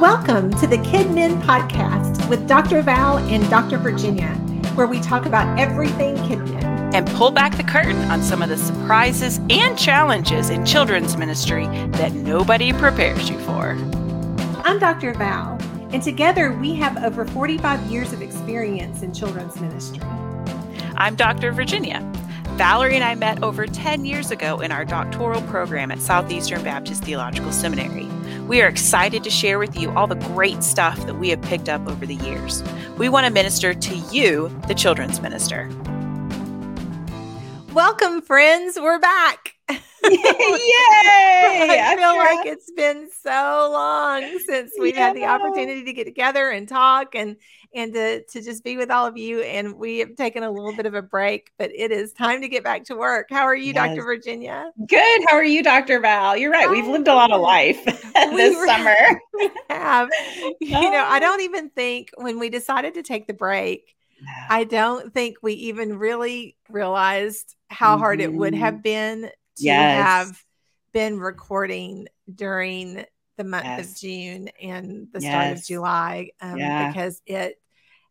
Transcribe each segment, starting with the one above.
Welcome to the Kidmin Podcast with Dr. Val and Dr. Virginia, where we talk about everything kidmin. and pull back the curtain on some of the surprises and challenges in children's ministry that nobody prepares you for. I'm Dr. Val, and together we have over 45 years of experience in children's ministry. I'm Dr. Virginia. Valerie and I met over 10 years ago in our doctoral program at Southeastern Baptist Theological Seminary. We are excited to share with you all the great stuff that we have picked up over the years. We want to minister to you, the children's minister. Welcome, friends. We're back. Yay! I feel like it's been so long since we've had the opportunity to get together and talk and and to, to just be with all of you. And we have taken a little bit of a break, but it is time to get back to work. How are you, Dr. Virginia? Good. How are you, Dr. Val? You're right. We've lived a lot of life this were- summer. have. You know, I Oh. don't even think when we decided to take the break, I don't think we even really realized how hard it would Mhm. have been to Yes. have been recording during the month of Yes. June June and the start of July um, Yeah. because it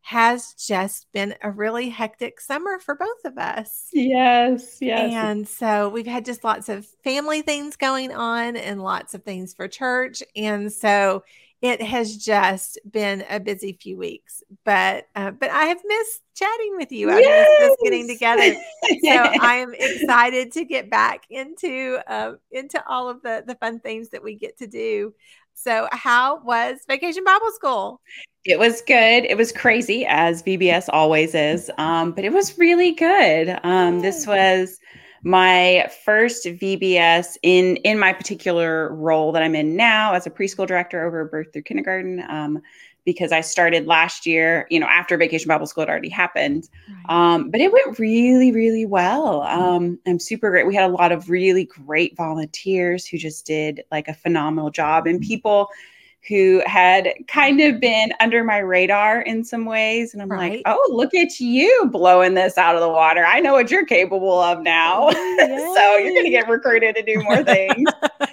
has just been a really hectic summer for both of us. Yes. Yes. And so we've had just lots of family things going on and lots of things for church. And so it has just been a busy few weeks. But uh, but I have missed chatting with you. I've missed us getting Yes. together. So I am excited to get back into uh, into all of the the fun things that we get to do. So how was Vacation Bible School? it was good. It was crazy, as VBS always is, um, but it was really good. Um, this was my first VBS in in my particular role that I'm in now as a preschool director over birth through kindergarten. Um, because I started last year, you know, after Vacation Bible School had already happened. Um, but it went really, really well. Um, I'm super great. We had a lot of really great volunteers who just did like a phenomenal job and people who had kind of been under my radar in some ways. And I'm Right. like, oh, look at you blowing this out of the water. I know what you're capable of now. so you're going to get recruited to do more things.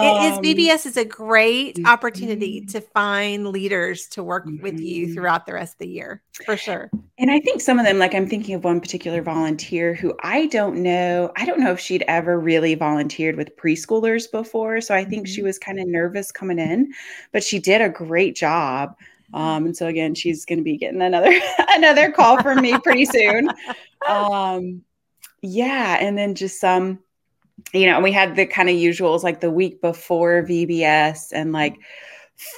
It is VBS is a great opportunity mhm. to find leaders to work with you Mhm. throughout the rest of the year, for sure. And I think some of them, like I'm thinking of one particular volunteer who I don't know. I don't know if she'd ever really volunteered with preschoolers before. So I think she Mhm. was kind of nervous coming in, but she did a great job. Um, and so again, she's going to be getting another another call from me pretty soon. Um, yeah, and then just some, you know, we had the kind of usuals like the week before VBS and like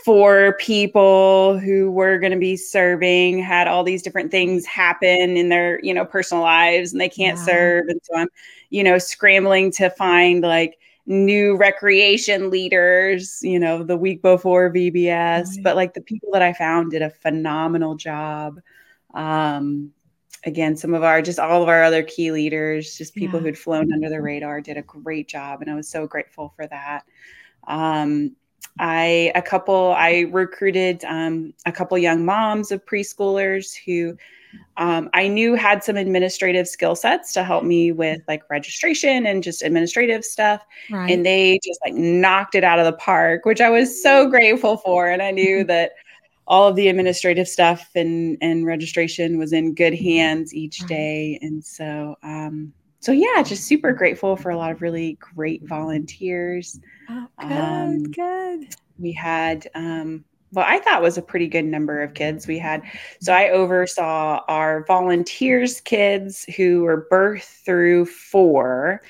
four people who were going to be serving had all these different things happen in their you know personal lives and they can't Wow. serve and so i'm you know scrambling to find like new recreation leaders you know the week before vbs Right. but like the people that i found did a phenomenal job um again some of our just all of our other key leaders just people Yeah. who'd flown under the radar did a great job and i was so grateful for that um I a couple I recruited um, a couple young moms of preschoolers who um, I knew had some administrative skill sets to help me with like registration and just administrative stuff, Right. and they just like knocked it out of the park, which I was so grateful for. And I knew that all of the administrative stuff and and registration was in good hands each day, and so um, so yeah, just super grateful for a lot of really great volunteers. Oh, good, um, good. we had um well i thought was a pretty good number of kids. We had so i oversaw our volunteers kids who were birth through four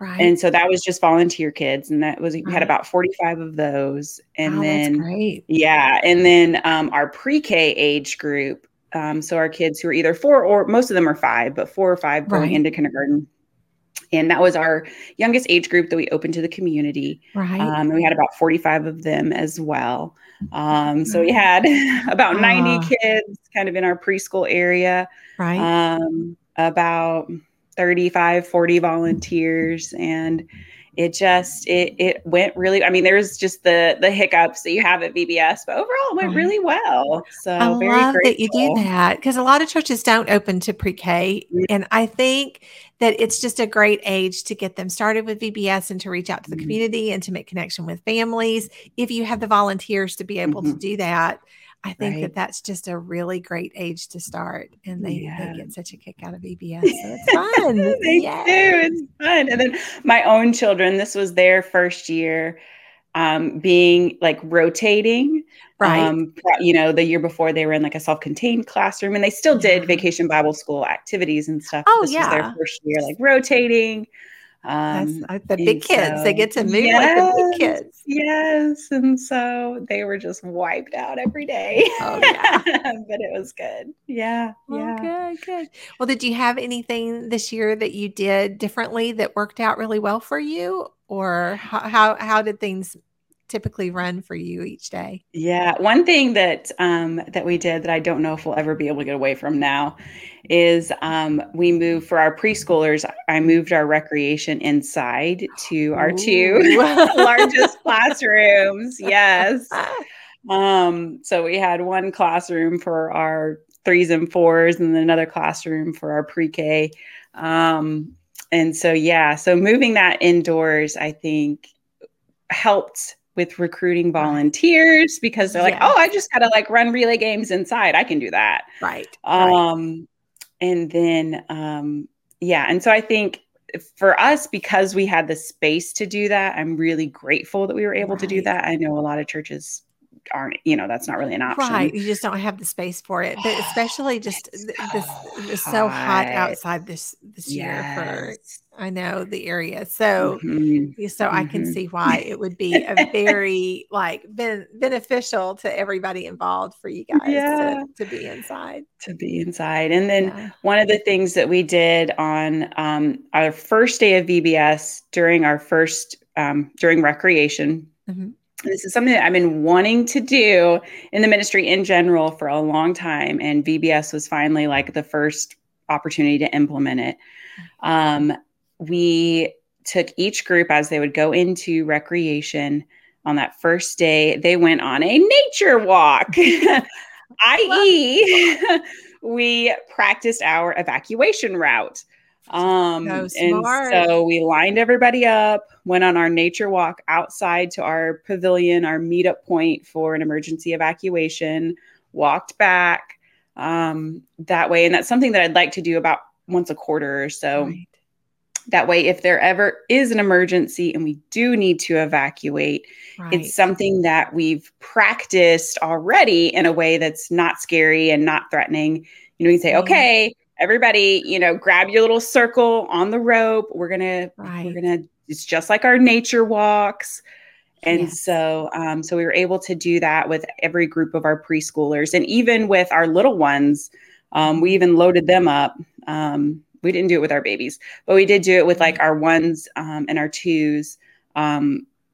Right. and so that was just volunteer kids and that was we had about 45 of those and oh, then yeah and then um, our pre-k age group um, so our kids who are either four or most of them are five but four or five going Right. into kindergarten and that was our youngest age group that we opened to the community Right. um, and we had about 45 of them as well. Um, so we had about 90 Ah. kids kind of in our preschool area, right. um, about 35, 40 volunteers. And it just it it went really i mean there's just the the hiccups that you have at vbs but overall it went really well so i love grateful. that you do that because a lot of churches don't open to pre-k mm-hmm. and i think that it's just a great age to get them started with vbs and to reach out to the mm-hmm. community and to make connection with families if you have the volunteers to be able mm-hmm. to do that I think right. that that's just a really great age to start, and they, yeah. they get such a kick out of VBS. So it's fun. they yeah. do. It's fun. And then my own children, this was their first year um, being like rotating. Right. Um, you know, the year before they were in like a self-contained classroom, and they still did vacation Bible school activities and stuff. Oh this yeah. was their first year, like rotating. Um, the big kids, so, they get to move yes, like the big kids. Yes. And so they were just wiped out every day. Oh, yeah. but it was good. Yeah. Oh, yeah. Good, good. Well, did you have anything this year that you did differently that worked out really well for you? Or how, how, how did things typically run for you each day? Yeah, one thing that um, that we did that I don't know if we'll ever be able to get away from now is um, we moved for our preschoolers. I moved our recreation inside to our Ooh. two largest classrooms. Yes. Um, so we had one classroom for our threes and fours, and then another classroom for our pre-K. Um, and so yeah, so moving that indoors, I think helped with recruiting volunteers because they're like, yeah. oh, I just gotta like run relay games inside. I can do that. Right. Um, right. and then um, yeah, and so I think for us, because we had the space to do that, I'm really grateful that we were able right. to do that. I know a lot of churches aren't you know that's not really an option right you just don't have the space for it but especially just this it's so hot outside this this yes. year for I know the area. So mm-hmm. so mm-hmm. I can mm-hmm. see why it would be a very like ben- beneficial to everybody involved for you guys yeah. to, to, be inside. To be inside. And then yeah. one of the things that we did on um, our first day of VBS during our first um, during recreation. Mm-hmm. This is something that I've been wanting to do in the ministry in general for a long time. And VBS was finally like the first opportunity to implement it. Um, we took each group as they would go into recreation on that first day, they went on a nature walk, i.e., we practiced our evacuation route. Um, so and so we lined everybody up, went on our nature walk outside to our pavilion, our meetup point for an emergency evacuation, walked back um, that way. And that's something that I'd like to do about once a quarter or so. Right. That way, if there ever is an emergency and we do need to evacuate, right. it's something that we've practiced already in a way that's not scary and not threatening. You know, you say, okay, everybody, you know, grab your little circle on the rope. We're gonna, right. we're gonna. It's just like our nature walks. And yes. so, um, so we were able to do that with every group of our preschoolers, and even with our little ones, um, we even loaded them up. Um, we didn't do it with our babies, but we did do it with like mm-hmm. our ones um, and our twos.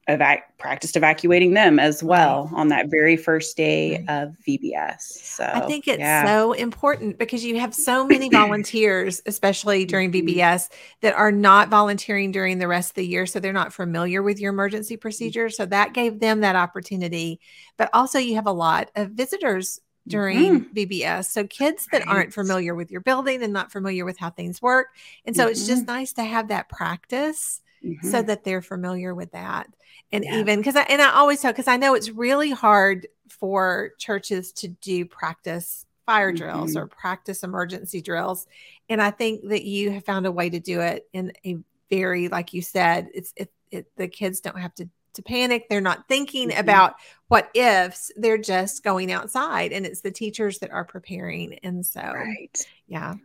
Evac- practiced evacuating them as well on that very first day right. of VBS. So I think it's yeah. so important because you have so many volunteers, especially during VBS, mm-hmm. that are not volunteering during the rest of the year. So they're not familiar with your emergency mm-hmm. procedure. So that gave them that opportunity. But also, you have a lot of visitors during mm-hmm. VBS. So kids that right. aren't familiar with your building and not familiar with how things work. And so mm-hmm. it's just mm-hmm. nice to have that practice mm-hmm. so that they're familiar with that. And yeah. even because I and I always tell because I know it's really hard for churches to do practice fire drills mm-hmm. or practice emergency drills. And I think that you have found a way to do it in a very, like you said, it's it, it the kids don't have to to panic. They're not thinking mm-hmm. about what ifs. They're just going outside, and it's the teachers that are preparing. And so, right. yeah.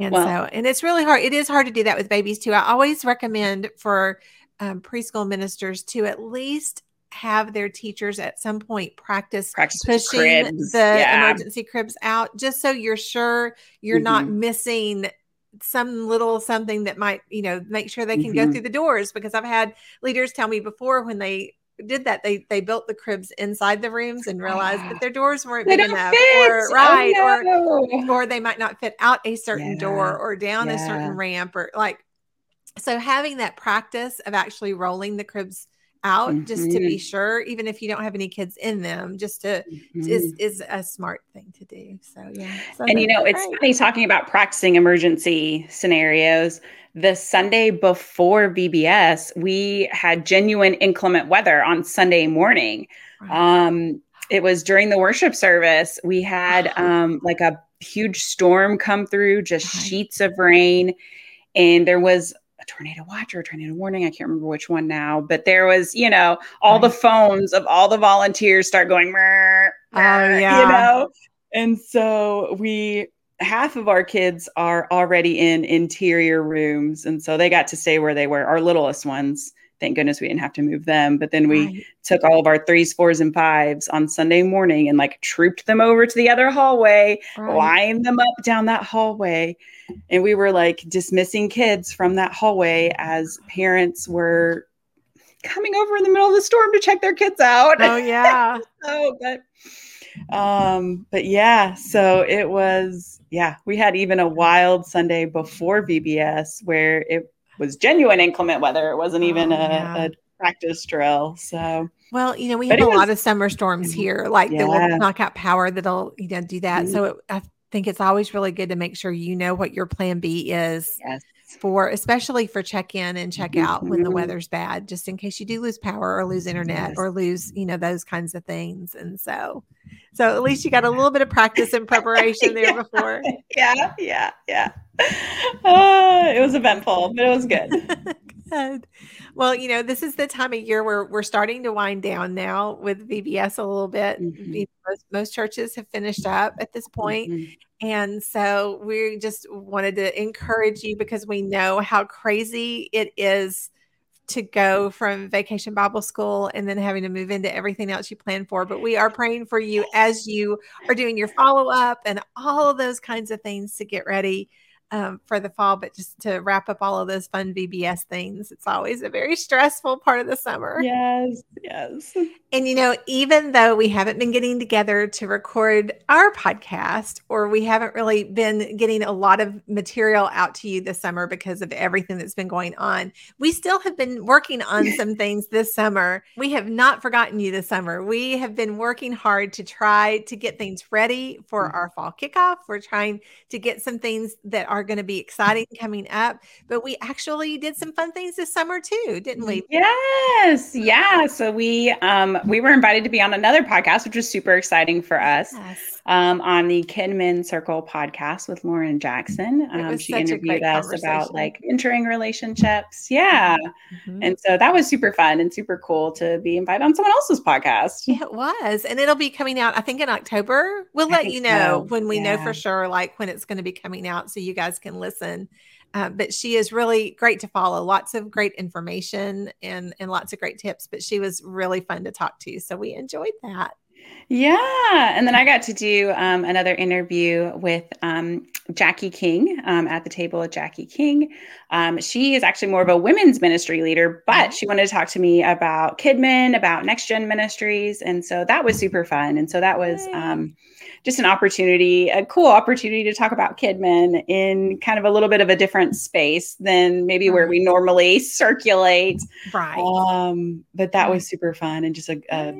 And well, so, and it's really hard. It is hard to do that with babies too. I always recommend for um, preschool ministers to at least have their teachers at some point practice, practice pushing the, the yeah. emergency cribs out, just so you're sure you're mm-hmm. not missing some little something that might, you know, make sure they can mm-hmm. go through the doors. Because I've had leaders tell me before when they did that they they built the cribs inside the rooms and realized that their doors weren't big enough fit. or oh, right oh, no. or or they might not fit out a certain yeah. door or down yeah. a certain ramp or like so having that practice of actually rolling the cribs out mm-hmm. just to be mm-hmm. sure even if you don't have any kids in them just to mm-hmm. is is a smart thing to do so yeah so and you know it's funny talking about practicing emergency scenarios the sunday before vbs we had genuine inclement weather on sunday morning right. um it was during the worship service we had um like a huge storm come through just right. sheets of rain and there was tornado watch or a tornado warning. I can't remember which one now, but there was, you know, all the phones of all the volunteers start going, oh, yeah. you know? And so we, half of our kids are already in interior rooms. And so they got to stay where they were, our littlest ones. Thank goodness we didn't have to move them. But then we right. took all of our threes, fours, and fives on Sunday morning and like trooped them over to the other hallway, right. lined them up down that hallway and we were like dismissing kids from that hallway as parents were coming over in the middle of the storm to check their kids out. Oh yeah. so but um but yeah, so it was yeah, we had even a wild Sunday before VBS where it was genuine inclement weather. It wasn't even oh, a, yeah. a, practice drill. So well, you know, we have a was, lot of summer storms here, like yeah. that will knock out power that'll you know do that. Mm-hmm. So it, I think it's always really good to make sure you know what your plan B is yes. for, especially for check in and check out mm-hmm. when the mm-hmm. weather's bad, just in case you do lose power or lose internet yes. or lose, you know, those kinds of things. And so, so at least you got a little bit of practice and preparation there yeah. before. Yeah, yeah, yeah. Uh, it was eventful, but it was good. good. Well, you know, this is the time of year where we're starting to wind down now with VBS a little bit. Mm-hmm. Most, most, churches have finished up at this point. Mm-hmm. And so we just wanted to encourage you because we know how crazy it is to go from vacation Bible school and then having to move into everything else you plan for. But we are praying for you as you are doing your follow up and all of those kinds of things to get ready um, for the fall, but just to wrap up all of those fun VBS things, it's always a very stressful part of the summer. Yes, yes. And you know, even though we haven't been getting together to record our podcast, or we haven't really been getting a lot of material out to you this summer because of everything that's been going on, we still have been working on some things this summer. We have not forgotten you this summer. We have been working hard to try to get things ready for mm-hmm. our fall kickoff. We're trying to get some things that are going to be exciting coming up, but we actually did some fun things this summer too, didn't we? Yes. Yeah. So we um we were invited to be on another podcast, which was super exciting for us. Yes um, on the Kinman Circle podcast with Lauren Jackson. Um, she interviewed us about like entering relationships. Yeah. Mm-hmm. And so that was super fun and super cool to be invited on someone else's podcast. It was. And it'll be coming out, I think, in October. We'll let you know so. when we yeah. know for sure, like when it's going to be coming out so you guys can listen. Uh, but she is really great to follow. Lots of great information and and lots of great tips. But she was really fun to talk to, so we enjoyed that. Yeah. And then I got to do um, another interview with um, Jackie King um, at the table with Jackie King. Um, she is actually more of a women's ministry leader, but she wanted to talk to me about Kidmin, about next gen ministries. And so that was super fun. And so that was um, just an opportunity, a cool opportunity to talk about Kidmin in kind of a little bit of a different space than maybe where we normally circulate. Right. Um, but that was super fun and just a, a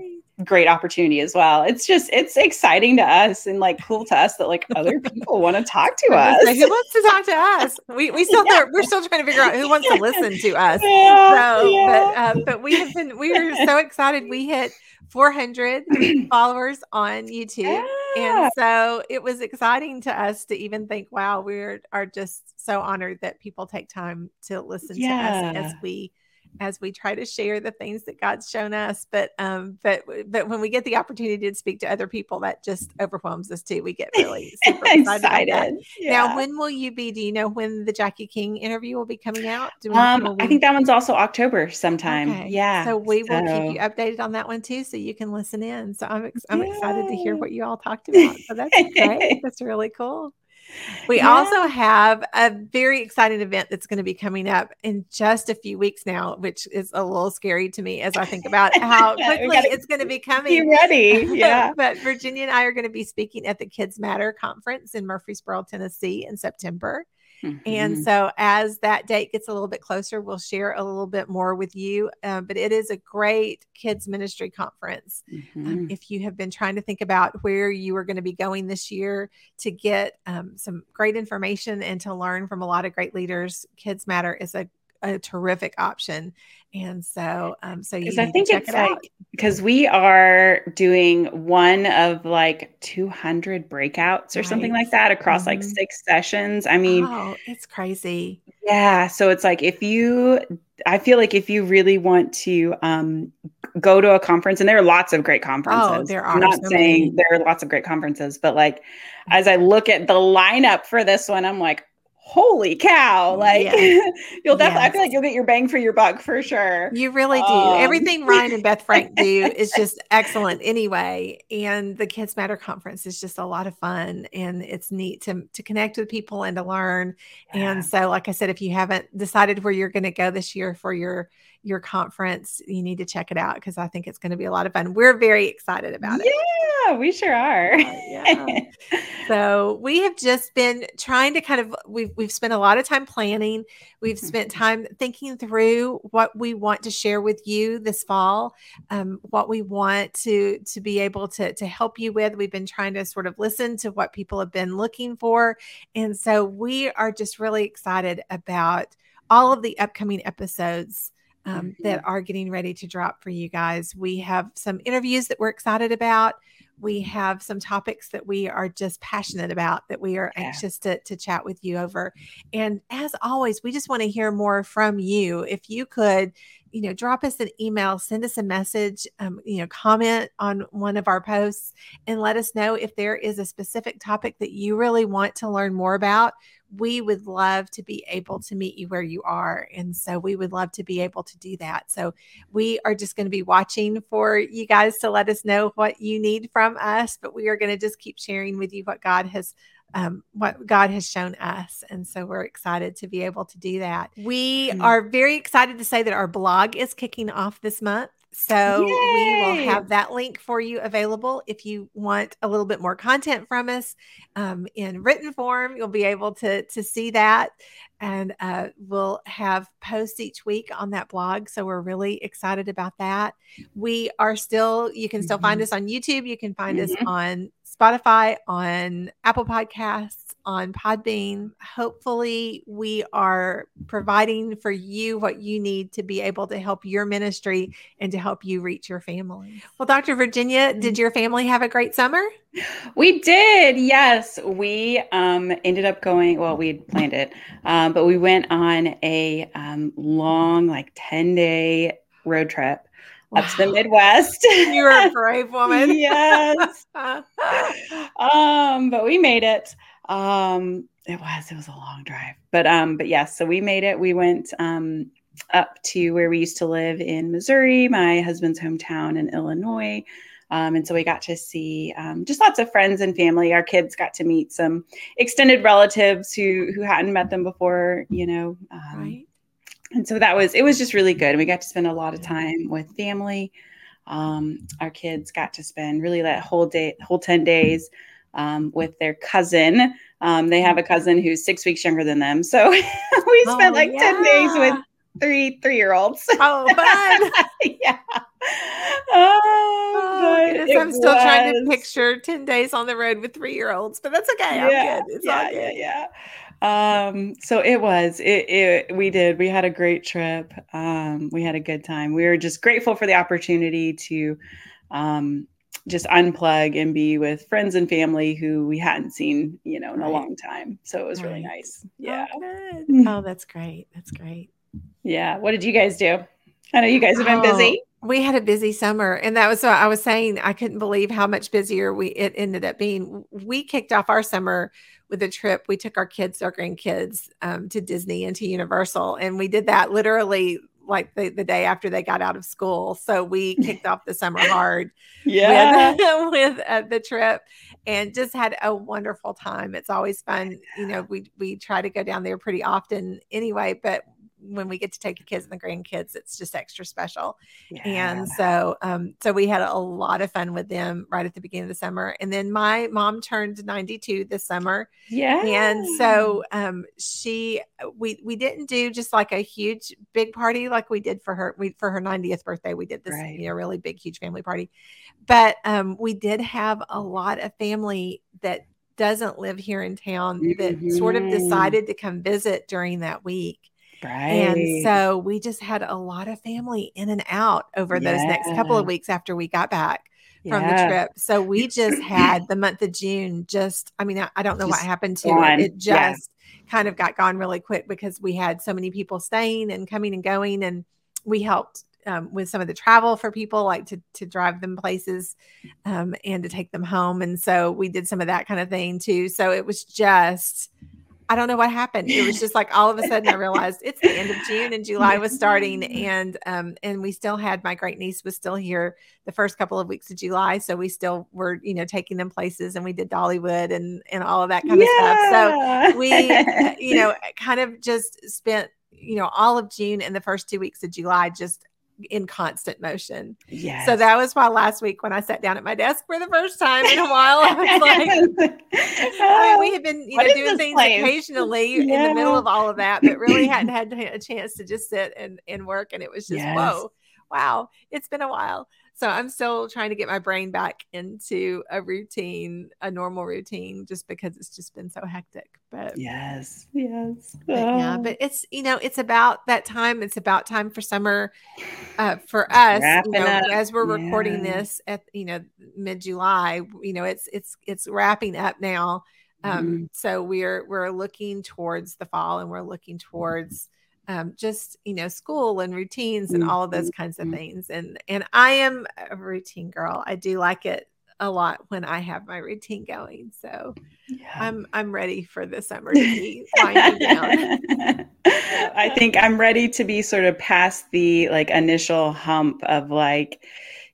great opportunity as well. It's just it's exciting to us and like cool to us that like other people want to talk to us. Like, who wants to talk to us? We we still yeah. we're still trying to figure out who wants to listen to us. Yeah, so, yeah. but uh, but we have been we are so excited. We hit 400 followers on YouTube, and so it was exciting to us to even think, wow, we are just so honored that people take time to listen to us as we as we try to share the things that God's shown us. But um, but but when we get the opportunity to speak to other people, that just overwhelms us too. We get really super excited. excited. Yeah. Now, when will you be? Do you know when the Jackie King interview will be coming out? um, I think that one's also October sometime. Okay. Yeah. So we will keep you updated on that one too, so you can listen in. So I'm ex- I'm excited to hear what you all talked about. So that's great. that's really cool. We yeah. also have a very exciting event that's going to be coming up in just a few weeks now, which is a little scary to me as I think about how quickly it's going to be coming. Be ready. Yeah. but Virginia and I are going to be speaking at the Kids Matter conference in Murfreesboro, Tennessee in September. Mm-hmm. And so, as that date gets a little bit closer, we'll share a little bit more with you. Uh, but it is a great kids ministry conference. Um, mm-hmm. Um, if you have been trying to think about where you are going to be going this year to get um, some great information and to learn from a lot of great leaders, Kids Matter is a a terrific option. And so, um, so you I think it's it like because we are doing one of like 200 breakouts or right. something like that across mm-hmm. like six sessions. I mean, oh, it's crazy. Yeah. So it's like if you, I feel like if you really want to um, go to a conference, and there are lots of great conferences. Oh, there are. I'm not so saying many. there are lots of great conferences, but like as I look at the lineup for this one, I'm like, holy cow like yes. you'll definitely yes. i feel like you'll get your bang for your buck for sure you really do um, everything ryan and beth frank do is just excellent anyway and the kids matter conference is just a lot of fun and it's neat to, to connect with people and to learn yeah. and so like i said if you haven't decided where you're going to go this year for your your conference, you need to check it out because I think it's going to be a lot of fun. We're very excited about it. Yeah, we sure are. Uh, yeah. so we have just been trying to kind of we've we've spent a lot of time planning. We've spent mm-hmm. time thinking through what we want to share with you this fall, um, what we want to to be able to to help you with. We've been trying to sort of listen to what people have been looking for, and so we are just really excited about all of the upcoming episodes um, mm-hmm. that are getting ready to drop for you guys. We have some interviews that we're excited about. We have some topics that we are just passionate about that we are yeah. anxious to, to chat with you over. And as always, we just want to hear more from you. If you could, you know, drop us an email, send us a message, um, you know, comment on one of our posts and let us know if there is a specific topic that you really want to learn more about we would love to be able to meet you where you are. And so we would love to be able to do that. So we are just going to be watching for you guys to let us know what you need from us, but we are going to just keep sharing with you what God has um, what God has shown us. And so we're excited to be able to do that. We mm-hmm. are very excited to say that our blog is kicking off this month. So Yay! we will have that link for you available if you want a little bit more content from us um, in written form. You'll be able to to see that, and uh, we'll have posts each week on that blog. So we're really excited about that. We are still. You can still mm-hmm. find us on YouTube. You can find mm-hmm. us on Spotify, on Apple Podcasts on Podbean. Hopefully, we are providing for you what you need to be able to help your ministry and to help you reach your family. Well, Dr. Virginia, did mm-hmm. your family have a great summer? We did. Yes. We um, ended up going, well, we had planned it, um, but we went on a um, long, like 10 day road trip. Up to the Midwest. You're a brave woman. yes. um, but we made it. Um, it was, it was a long drive, but, um, but yes, so we made it. We went, um, up to where we used to live in Missouri, my husband's hometown in Illinois. Um, and so we got to see um, just lots of friends and family. Our kids got to meet some extended relatives who who hadn't met them before, you know. Um, right. And so that was it was just really good. And we got to spend a lot of time with family. Um, our kids got to spend really that whole day, whole ten days um, with their cousin. Um, they have a cousin who's six weeks younger than them. So we spent oh, like yeah. 10 days with three three year olds. Oh, fun. yeah. Oh, oh I'm still was... trying to picture 10 days on the road with three year olds, but that's okay. I'm yeah, good. It's yeah. Yeah, yeah. Um, so it was, it, it, we did, we had a great trip. Um, we had a good time. We were just grateful for the opportunity to, um, just unplug and be with friends and family who we hadn't seen, you know, in right. a long time. So it was right. really nice. Oh, yeah. Oh, oh, that's great. That's great. Yeah. What did you guys do? I know you guys have been oh, busy. We had a busy summer, and that was what I was saying. I couldn't believe how much busier we it ended up being. We kicked off our summer with a trip. We took our kids, our grandkids, um, to Disney and to Universal, and we did that literally like the, the day after they got out of school. So we kicked off the summer hard yeah. with, with uh, the trip and just had a wonderful time. It's always fun. You know, we, we try to go down there pretty often anyway, but when we get to take the kids and the grandkids, it's just extra special. Yeah. And so, um, so we had a lot of fun with them right at the beginning of the summer. And then my mom turned 92 this summer. Yeah. And so, um, she, we, we didn't do just like a huge big party like we did for her, we, for her 90th birthday, we did this, right. you know, really big, huge family party. But, um, we did have a lot of family that doesn't live here in town that mm-hmm. sort of mm-hmm. decided to come visit during that week. Right. And so we just had a lot of family in and out over yeah. those next couple of weeks after we got back from yeah. the trip. So we just had the month of June just, I mean, I, I don't know just what happened to gone. it. It just yeah. kind of got gone really quick because we had so many people staying and coming and going. And we helped um, with some of the travel for people, like to to drive them places um, and to take them home. And so we did some of that kind of thing too. So it was just, I don't know what happened. It was just like all of a sudden I realized it's the end of June and July was starting, and um, and we still had my great niece was still here the first couple of weeks of July, so we still were you know taking them places, and we did Dollywood and and all of that kind of stuff. So we you know kind of just spent you know all of June and the first two weeks of July just in constant motion. Yeah. So that was why last week when I sat down at my desk for the first time in a while, I was like, I mean, we had been, you know, doing things place? occasionally yeah. in the middle of all of that, but really hadn't had a chance to just sit and, and work. And it was just, yes. whoa, wow, it's been a while. So I'm still trying to get my brain back into a routine, a normal routine, just because it's just been so hectic. But yes, yes, but yeah. But it's you know it's about that time. It's about time for summer uh, for us. you know, up. as we're yeah. recording this at you know mid July, you know it's it's it's wrapping up now. Um, mm-hmm. So we're we're looking towards the fall, and we're looking towards um, just you know school and routines and all of those mm-hmm. kinds of mm-hmm. things and and i am a routine girl i do like it a lot when i have my routine going so yeah. i'm i'm ready for the summer to be winding down i think i'm ready to be sort of past the like initial hump of like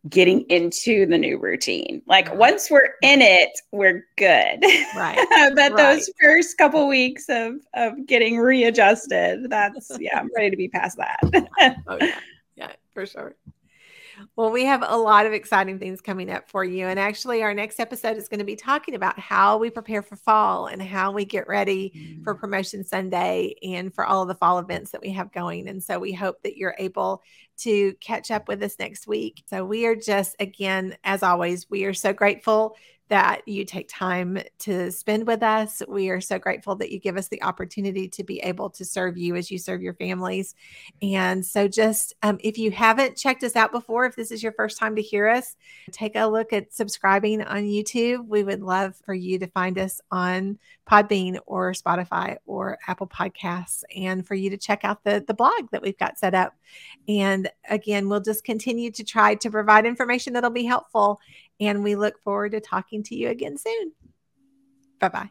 getting into the new routine. Like once we're in it, we're good. Right. but right. those first couple weeks of of getting readjusted, that's yeah, I'm ready to be past that. oh yeah. Yeah, for sure. Well, we have a lot of exciting things coming up for you. And actually, our next episode is going to be talking about how we prepare for fall and how we get ready for mm. Promotion Sunday and for all of the fall events that we have going. And so we hope that you're able to catch up with us next week. So we are just, again, as always, we are so grateful that you take time to spend with us. We are so grateful that you give us the opportunity to be able to serve you as you serve your families. And so, just um, if you haven't checked us out before, if this is your first time to hear us, take a look at subscribing on YouTube. We would love for you to find us on Podbean or Spotify or Apple Podcasts, and for you to check out the, the blog that we've got set up. And again, we'll just continue to try to provide information that'll be helpful and we look forward to talking to you again soon. Bye bye.